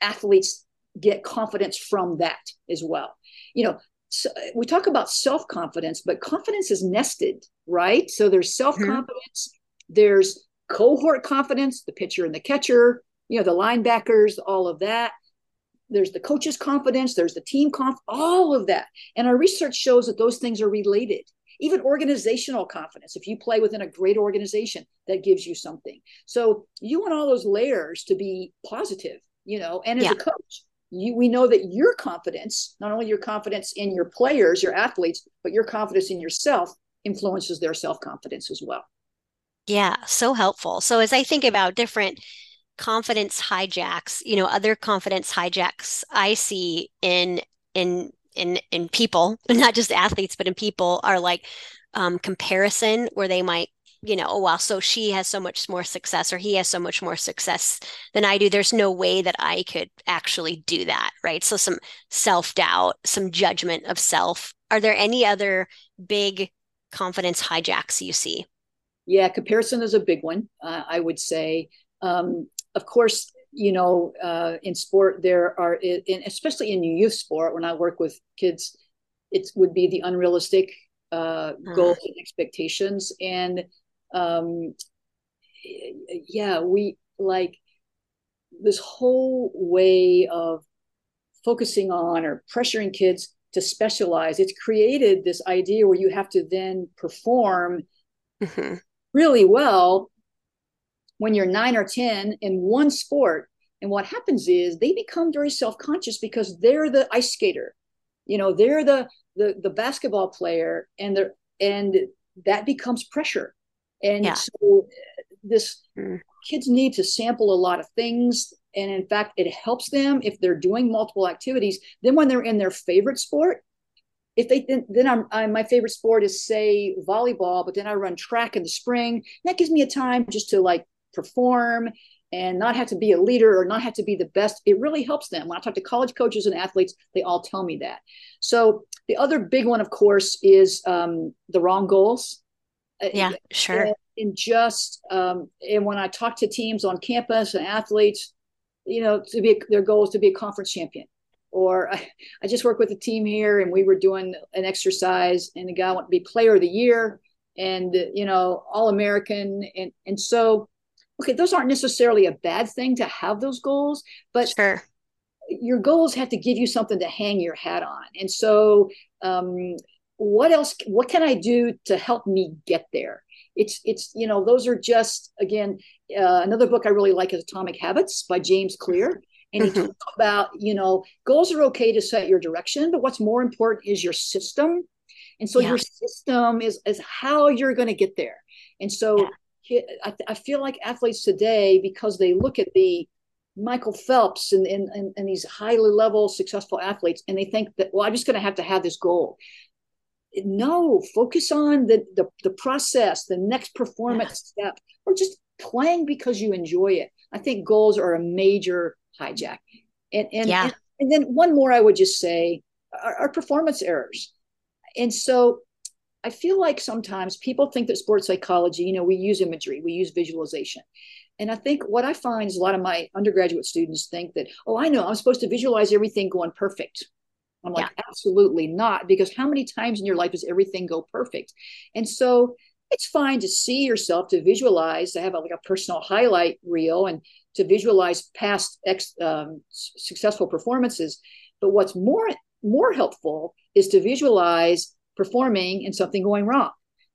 athletes get confidence from that as well you know so we talk about self confidence, but confidence is nested, right? So there's self confidence, mm-hmm. there's cohort confidence, the pitcher and the catcher, you know, the linebackers, all of that. There's the coach's confidence, there's the team conf, all of that. And our research shows that those things are related. Even organizational confidence. If you play within a great organization, that gives you something. So you want all those layers to be positive, you know, and as yeah. a coach, you, we know that your confidence, not only your confidence in your players, your athletes, but your confidence in yourself influences their self confidence as well. Yeah, so helpful. So as I think about different confidence hijacks, you know, other confidence hijacks I see in in in in people, not just athletes, but in people are like um, comparison, where they might you know, oh, well, so she has so much more success or he has so much more success than I do. There's no way that I could actually do that. Right. So some self doubt, some judgment of self are there any other big confidence hijacks you see? Yeah, comparison is a big one, uh, I would say. Um, of course, you know, uh, in sport, there are, in, especially in youth sport, when I work with kids, it would be the unrealistic uh, uh-huh. goals and expectations. And um, yeah, we like this whole way of focusing on or pressuring kids to specialize. It's created this idea where you have to then perform mm-hmm. really well when you're nine or 10 in one sport. And what happens is they become very self conscious because they're the ice skater. You know, they're the, the, the basketball player and they're, and that becomes pressure. And yeah. so this mm. kids need to sample a lot of things. And in fact, it helps them if they're doing multiple activities. Then when they're in their favorite sport, if they then, then I'm, I'm, my favorite sport is say volleyball, but then I run track in the spring. That gives me a time just to like perform and not have to be a leader or not have to be the best. It really helps them. When I talk to college coaches and athletes, they all tell me that. So the other big one, of course, is um, the wrong goals. Uh, yeah, sure. And, and just um, and when I talk to teams on campus and athletes, you know, to be their goal is to be a conference champion. Or I, I just work with a team here, and we were doing an exercise, and the guy wanted to be player of the year, and you know, all American, and and so okay, those aren't necessarily a bad thing to have those goals, but sure. your goals have to give you something to hang your hat on. And so, um, what else? What can I do to help me get there? It's it's you know those are just again uh, another book I really like is Atomic Habits by James Clear. And he mm-hmm. talks about, you know, goals are okay to set your direction, but what's more important is your system. And so yeah. your system is, is how you're going to get there. And so yeah I, I feel like athletes today, because they look at the Michael Phelps and, and, and, and these highly level successful athletes, and they think that, well, I'm just going to have to have this goal. No, focus on the, the, the process, the next performance yeah. step, or just playing because you enjoy it. I think goals are a major hijack. And, and, yeah. and, and then one more I would just say are, are performance errors. And so I feel like sometimes people think that sports psychology, you know, we use imagery, we use visualization. And I think what I find is a lot of my undergraduate students think that, oh, I know, I'm supposed to visualize everything going perfect. I'm like, yeah. absolutely not, because how many times in your life does everything go perfect? And so it's fine to see yourself, to visualize, to have a, like a personal highlight reel and to visualize past ex, um, successful performances. But what's more more helpful is to visualize performing and something going wrong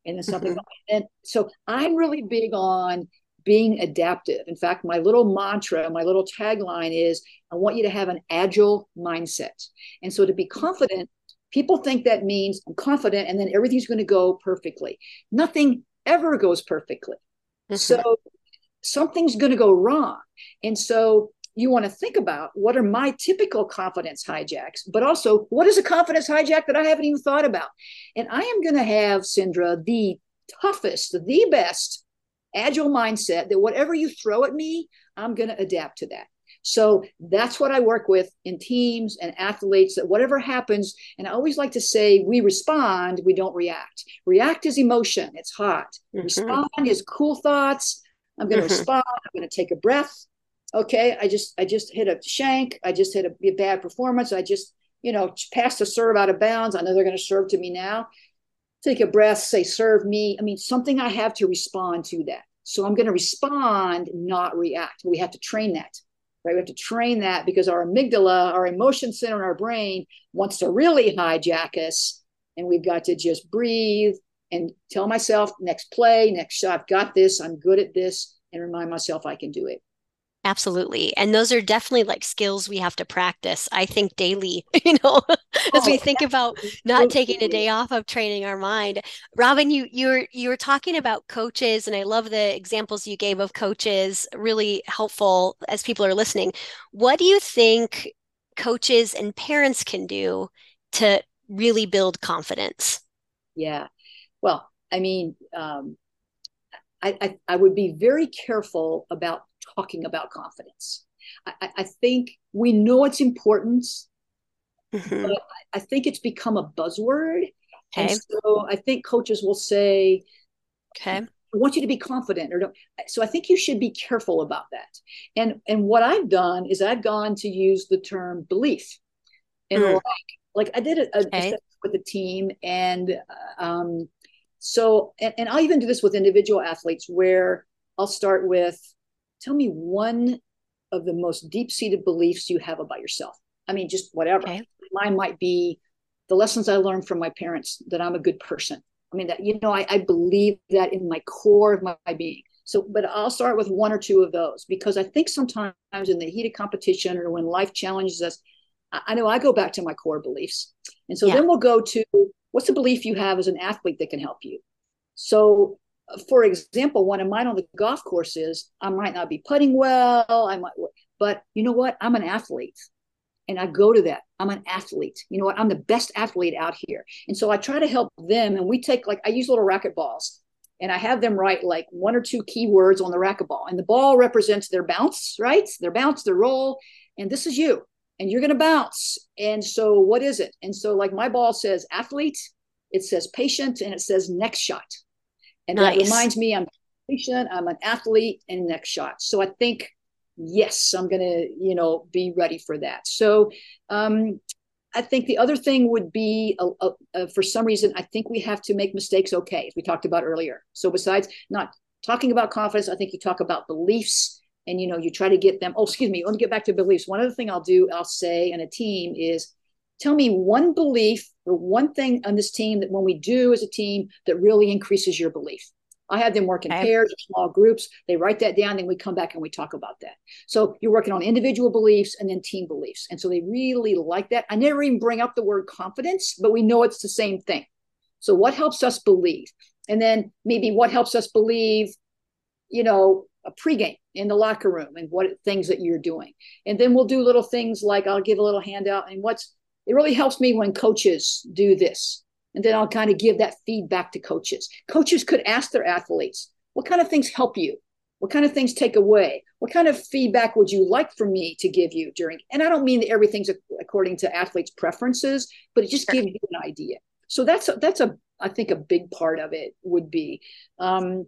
and then something mm-hmm. and so i'm really big on being adaptive. In fact my little mantra my little tagline is i want you to have an agile mindset. And so to be confident people think that means i'm confident and then everything's going to go perfectly. Nothing ever goes perfectly. Mm-hmm. so something's going to go wrong. And so you want to think about what are my typical confidence hijacks, but also what is a confidence hijack that I haven't even thought about? And I am going to have, Cindra, the toughest, the best agile mindset that whatever you throw at me, I'm going to adapt to that. So that's what I work with in teams and athletes that whatever happens, and I always like to say, we respond, we don't react. React is emotion, it's hot. Mm-hmm. Respond is cool thoughts. I'm going to mm-hmm. respond, I'm going to take a breath okay, I just I just hit a shank, I just hit a, a bad performance, I just you know passed a serve out of bounds. I know they're going to serve to me now. Take a breath, say serve me. I mean something I have to respond to that. So I'm going to respond, not react. We have to train that. Right? We have to train that because our amygdala, our emotion center in our brain, wants to really hijack us. And we've got to just breathe and tell myself, next play, next shot, I've got this, I'm good at this, and remind myself I can do it. Absolutely. And those are definitely like skills we have to practice, I think, daily, you know, as we oh, think about not taking a day off of training our mind. Robin, you you're you were talking about coaches, and I love the examples you gave of coaches, really helpful as people are listening. What do you think coaches and parents can do to really build confidence? Yeah. Well, I mean, um, I, I, I would be very careful about talking about confidence. I, I think we know its important, Mm-hmm. But I think it's become a buzzword. Okay. And so I think coaches will say, okay. I want you to be confident or don't. So I think you should be careful about that. And and what I've done is I've gone to use the term belief. And mm. like, like I did a, okay. a with a team and um so and, and I'll even do this with individual athletes where I'll start with tell me one of the most deep-seated beliefs you have about yourself. I mean, just whatever. Okay. Mine might be the lessons I learned from my parents that I'm a good person. I mean, that, you know, I, I believe that in my core of my, my being. So, but I'll start with one or two of those because I think sometimes in the heat of competition or when life challenges us, I, I know I go back to my core beliefs. And so yeah. then we'll go to what's the belief you have as an athlete that can help you? So, for example, one of mine on the golf course is I might not be putting well, I might, but you know what? I'm an athlete and I go to that. I'm an athlete. You know what? I'm the best athlete out here. And so I try to help them. And we take like I use little racket balls and I have them write like one or two keywords on the racket ball. And the ball represents their bounce, right? Their bounce, their roll. And this is you. And you're gonna bounce. And so what is it? And so like my ball says athlete, it says patient, and it says next shot. And nice. that reminds me I'm patient, I'm an athlete, and next shot. So I think yes, I'm going to, you know, be ready for that. So um, I think the other thing would be, uh, uh, uh, for some reason, I think we have to make mistakes okay, as we talked about earlier. So besides not talking about confidence, I think you talk about beliefs and, you know, you try to get them. Oh, excuse me. Let me get back to beliefs. One other thing I'll do, I'll say in a team is tell me one belief or one thing on this team that when we do as a team that really increases your belief. I have them work in okay. pairs small groups. They write that down, then we come back and we talk about that. So you're working on individual beliefs and then team beliefs. And so they really like that. I never even bring up the word confidence, but we know it's the same thing. So what helps us believe? And then maybe what helps us believe, you know, a pregame in the locker room and what things that you're doing. And then we'll do little things like I'll give a little handout. And what's it really helps me when coaches do this and then I'll kind of give that feedback to coaches. Coaches could ask their athletes, what kind of things help you? What kind of things take away? What kind of feedback would you like for me to give you during? And I don't mean that everything's according to athletes' preferences, but it just gives you an idea. So that's a, that's a I think a big part of it would be. Um,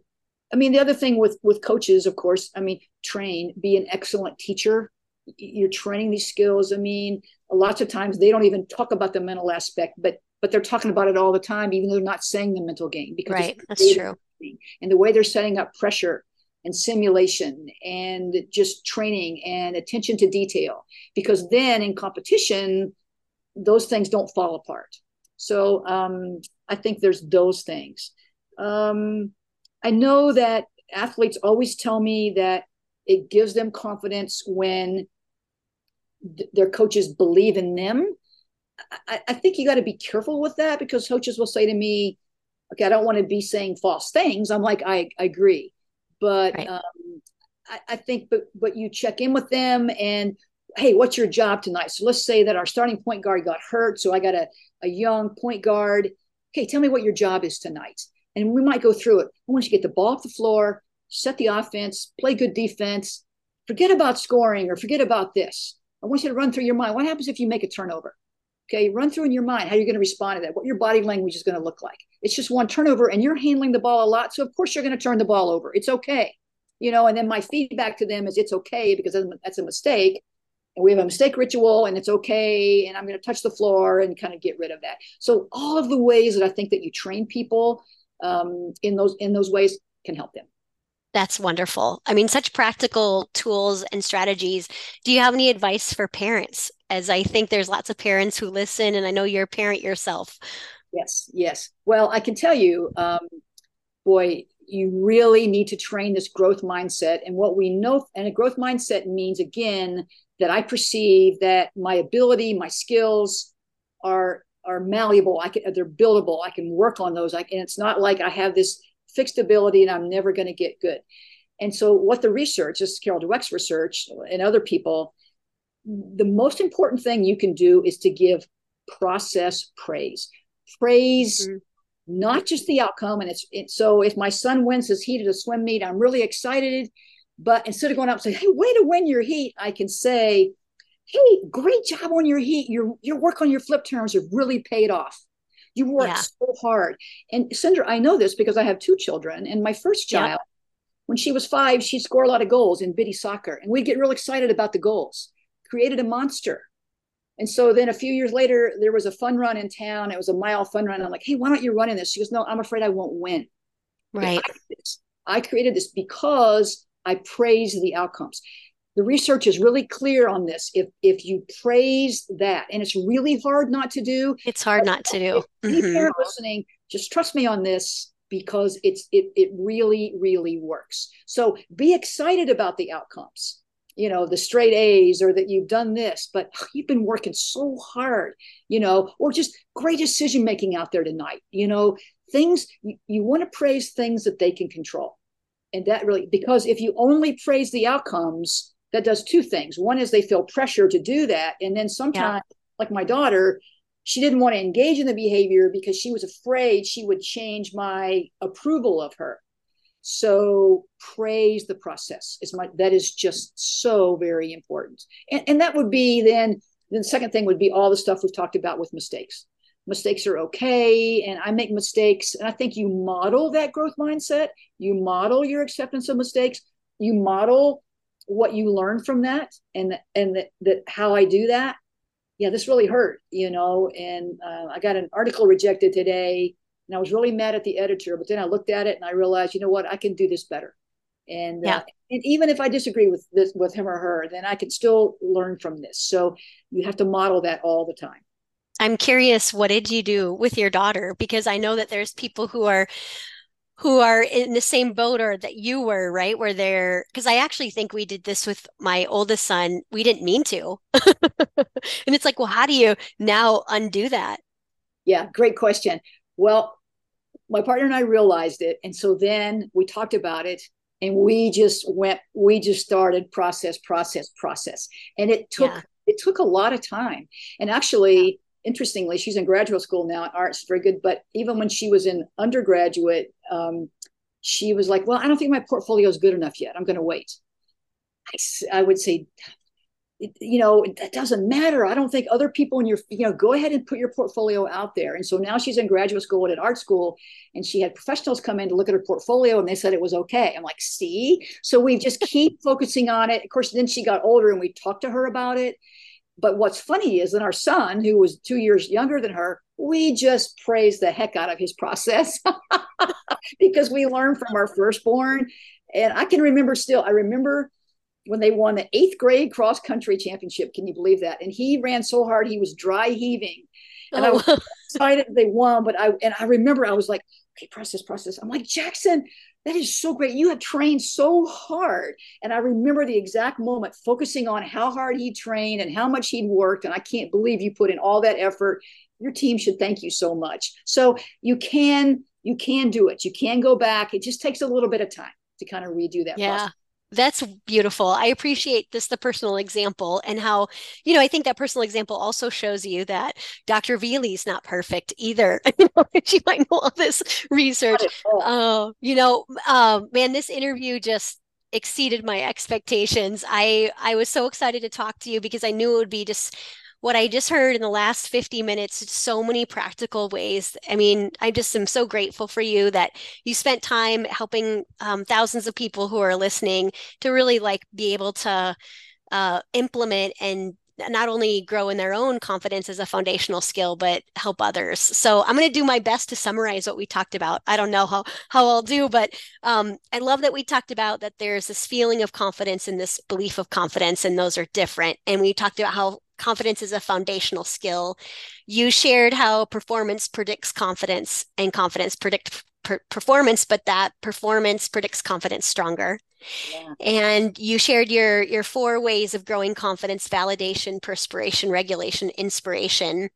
I mean, the other thing with with coaches, of course, I mean, train, be an excellent teacher. You're training these skills. I mean, lots of times they don't even talk about the mental aspect, but but they're talking about it all the time, even though they're not saying the mental game because right, that's true. And the way they're setting up pressure and simulation and just training and attention to detail, because then in competition, those things don't fall apart. So um, I think there's those things. Um, I know that athletes always tell me that it gives them confidence when their coaches believe in them I, I think you got to be careful with that because coaches will say to me, okay, I don't want to be saying false things. I'm like, I, I agree. But right. um, I, I think, but, but you check in with them and, hey, what's your job tonight? So let's say that our starting point guard got hurt. So I got a, a young point guard. Okay, tell me what your job is tonight. And we might go through it. I want you to get the ball off the floor, set the offense, play good defense, forget about scoring or forget about this. I want you to run through your mind. What happens if you make a turnover? Okay, run through in your mind how you're going to respond to that, what your body language is going to look like. It's just one turnover, and you're handling the ball a lot. So, of course, you're going to turn the ball over. It's okay. You know, and then my feedback to them is it's okay because that's a mistake. And we have a mistake ritual, and it's okay. And I'm going to touch the floor and kind of get rid of that. So, all of the ways that I think that you train people um, in those in those ways can help them. That's wonderful. I mean, such practical tools and strategies. Do you have any advice for parents? As I think there's lots of parents who listen, and I know you're a parent yourself. Yes, yes. Well, I can tell you, um, boy, you really need to train this growth mindset. And what we know, and a growth mindset means, again, that I perceive that my ability, my skills are are malleable. I can, they're buildable. I can work on those. I, and it's not like I have this fixed ability and I'm never going to get good. And so, what the research, this is Carol Dweck's research and other people, the most important thing you can do is to give process praise. Praise mm-hmm. not just the outcome. And it's it, so if my son wins his heat at a swim meet, I'm really excited. But instead of going up and saying, hey, way to win your heat, I can say, hey, great job on your heat. Your your work on your flip turns have really paid off. You worked yeah. so hard. And Cindra, I know this because I have two children. And my first child, yeah. when she was five, she'd score a lot of goals in bitty soccer. And we'd get real excited about the goals. Created a monster. And so then a few years later, there was a fun run in town. It was a mile fun run. I'm like, hey, why don't you run in this? She goes, no, I'm afraid I won't win. Right. I, I created this because I praise the outcomes the research is really clear on this. If if you praise that and it's really hard not to do it's hard not to do. any mm-hmm. parent listening just trust me on this because it's it it really really works. So be excited about the outcomes you know the straight a's or that you've done this but you've been working so hard you know or just great decision making out there tonight you know. Things you, you want to praise things that they can control. And that really because if you only praise the outcomes that does two things. One is they feel pressure to do that. And then sometimes, yeah. like my daughter, she didn't want to engage in the behavior because she was afraid she would change my approval of her. So praise the process is my that is just so very important. And, and that would be then then the second thing would be all the stuff we've talked about with mistakes. Mistakes are okay, and I make mistakes. And I think you model that growth mindset, you model your acceptance of mistakes, you model what you learn from that and and that, that how I do that, yeah, this really hurt, you know. And uh, I got an article rejected today, and I was really mad at the editor. But then I looked at it and I realized, you know what, I can do this better. And uh, yeah. Uh, and even if I disagree with this with him or her, then I can still learn from this. So you have to model that all the time. I'm curious, what did you do with your daughter? Because I know that there's people who are who are in the same boat or that you were, right? Where they're because I actually think we did this with my oldest son. We didn't mean to. and it's like, well, how do you now undo that? Yeah, great question. Well, my partner and I realized it. And so then we talked about it and we just went, we just started process, process, process. And it took yeah. it took a lot of time. And actually, interestingly, she's in graduate school now in arts, very good. But even when she was in undergraduate, um, she was like, "Well, I don't think my portfolio is good enough yet. I'm going to wait." I, I would say, you know, that doesn't matter. I don't think other people in your, you know, go ahead and put your portfolio out there. And so now she's in graduate school at art school, and she had professionals come in to look at her portfolio, and they said it was okay. I'm like, see, so we just keep focusing on it. Of course, then she got older, and we talked to her about it, but what's funny is that our son, who was two years younger than her, we just praise the heck out of his process because we learned from our firstborn. And I can remember still, I remember when they won the eighth grade cross country championship. Can you believe that? And he ran so hard, he was dry heaving. And oh. I was oh. excited they won, but I and I remember I was like, okay, process, process. I'm like, Jackson, that is so great. You have trained so hard. And I remember the exact moment focusing on how hard he trained and how much he'd worked. And I can't believe you put in all that effort. Your team should thank you so much. So you can you can do it. You can go back. It just takes a little bit of time to kind of redo that yeah. Process. That's beautiful. I appreciate this, the personal example, and how, you know, I think that personal example also shows you that Dr. Vealey's not perfect either. you know, she might know all this research. Oh, uh, you know, uh, man, this interview just exceeded my expectations. I I was so excited to talk to you because I knew it would be just what I just heard in the last 50 minutes, so many practical ways. I mean, I just am so grateful for you that you spent time helping um, thousands of people who are listening to really like be able to uh, implement and not only grow in their own confidence as a foundational skill but help others. So i'm going to do my best to summarize what we talked about. I don't know how how i'll do but um, i love that we talked about that there's this feeling of confidence and this belief of confidence and those are different. And we talked about how confidence is a foundational skill. You shared how performance predicts confidence and confidence predict per- performance, but that performance predicts confidence stronger. Yeah. And you shared your your four ways of growing confidence: validation, perspiration, regulation, inspiration.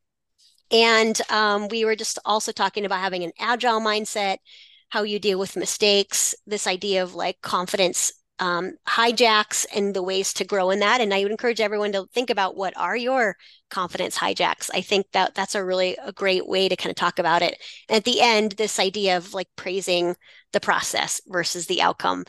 And um, we were just also talking about having an agile mindset, how you deal with mistakes, this idea of like confidence um, hijacks and the ways to grow in that. And I would encourage everyone to think about what are your confidence hijacks. I think that that's a really a great way to kind of talk about it. And at the end, this idea of like praising the process versus the outcome.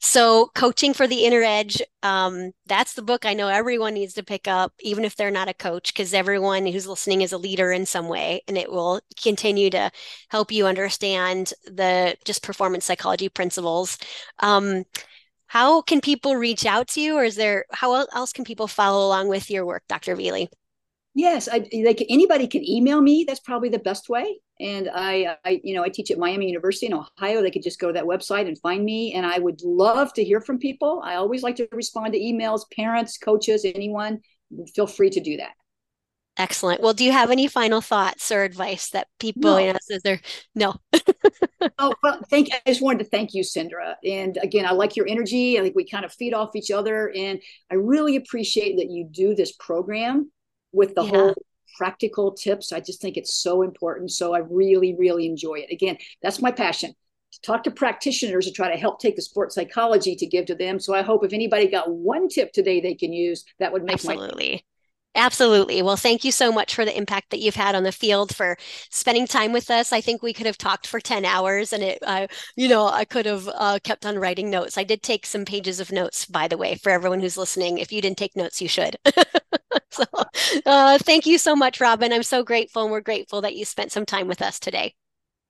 So, coaching for the inner edge, um, that's the book I know everyone needs to pick up, even if they're not a coach, because everyone who's listening is a leader in some way, and it will continue to help you understand the just performance psychology principles. Um, how can people reach out to you, or is there how else can people follow along with your work, Dr. Vealey? Yes, I, can, anybody can email me. That's probably the best way. And I, I, you know, I teach at Miami University in Ohio. They could just go to that website and find me. And I would love to hear from people. I always like to respond to emails, parents, coaches, anyone. Feel free to do that. Excellent. Well, do you have any final thoughts or advice that people, no. you know, says they're no. oh, well, thank I just wanted to thank you, Cindra. And again, I like your energy. I think we kind of feed off each other. And I really appreciate that you do this program with the yeah. whole practical tips. I just think it's so important. So I really, really enjoy it. Again, that's my passion to talk to practitioners and try to help take the sports psychology to give to them. So I hope if anybody got one tip today they can use, that would make absolutely. My- Absolutely. Well, thank you so much for the impact that you've had on the field for spending time with us. I think we could have talked for 10 hours and it, uh, you know, I could have uh, kept on writing notes. I did take some pages of notes, by the way, for everyone who's listening. If you didn't take notes, you should. so uh, thank you so much, Robin. I'm so grateful and we're grateful that you spent some time with us today.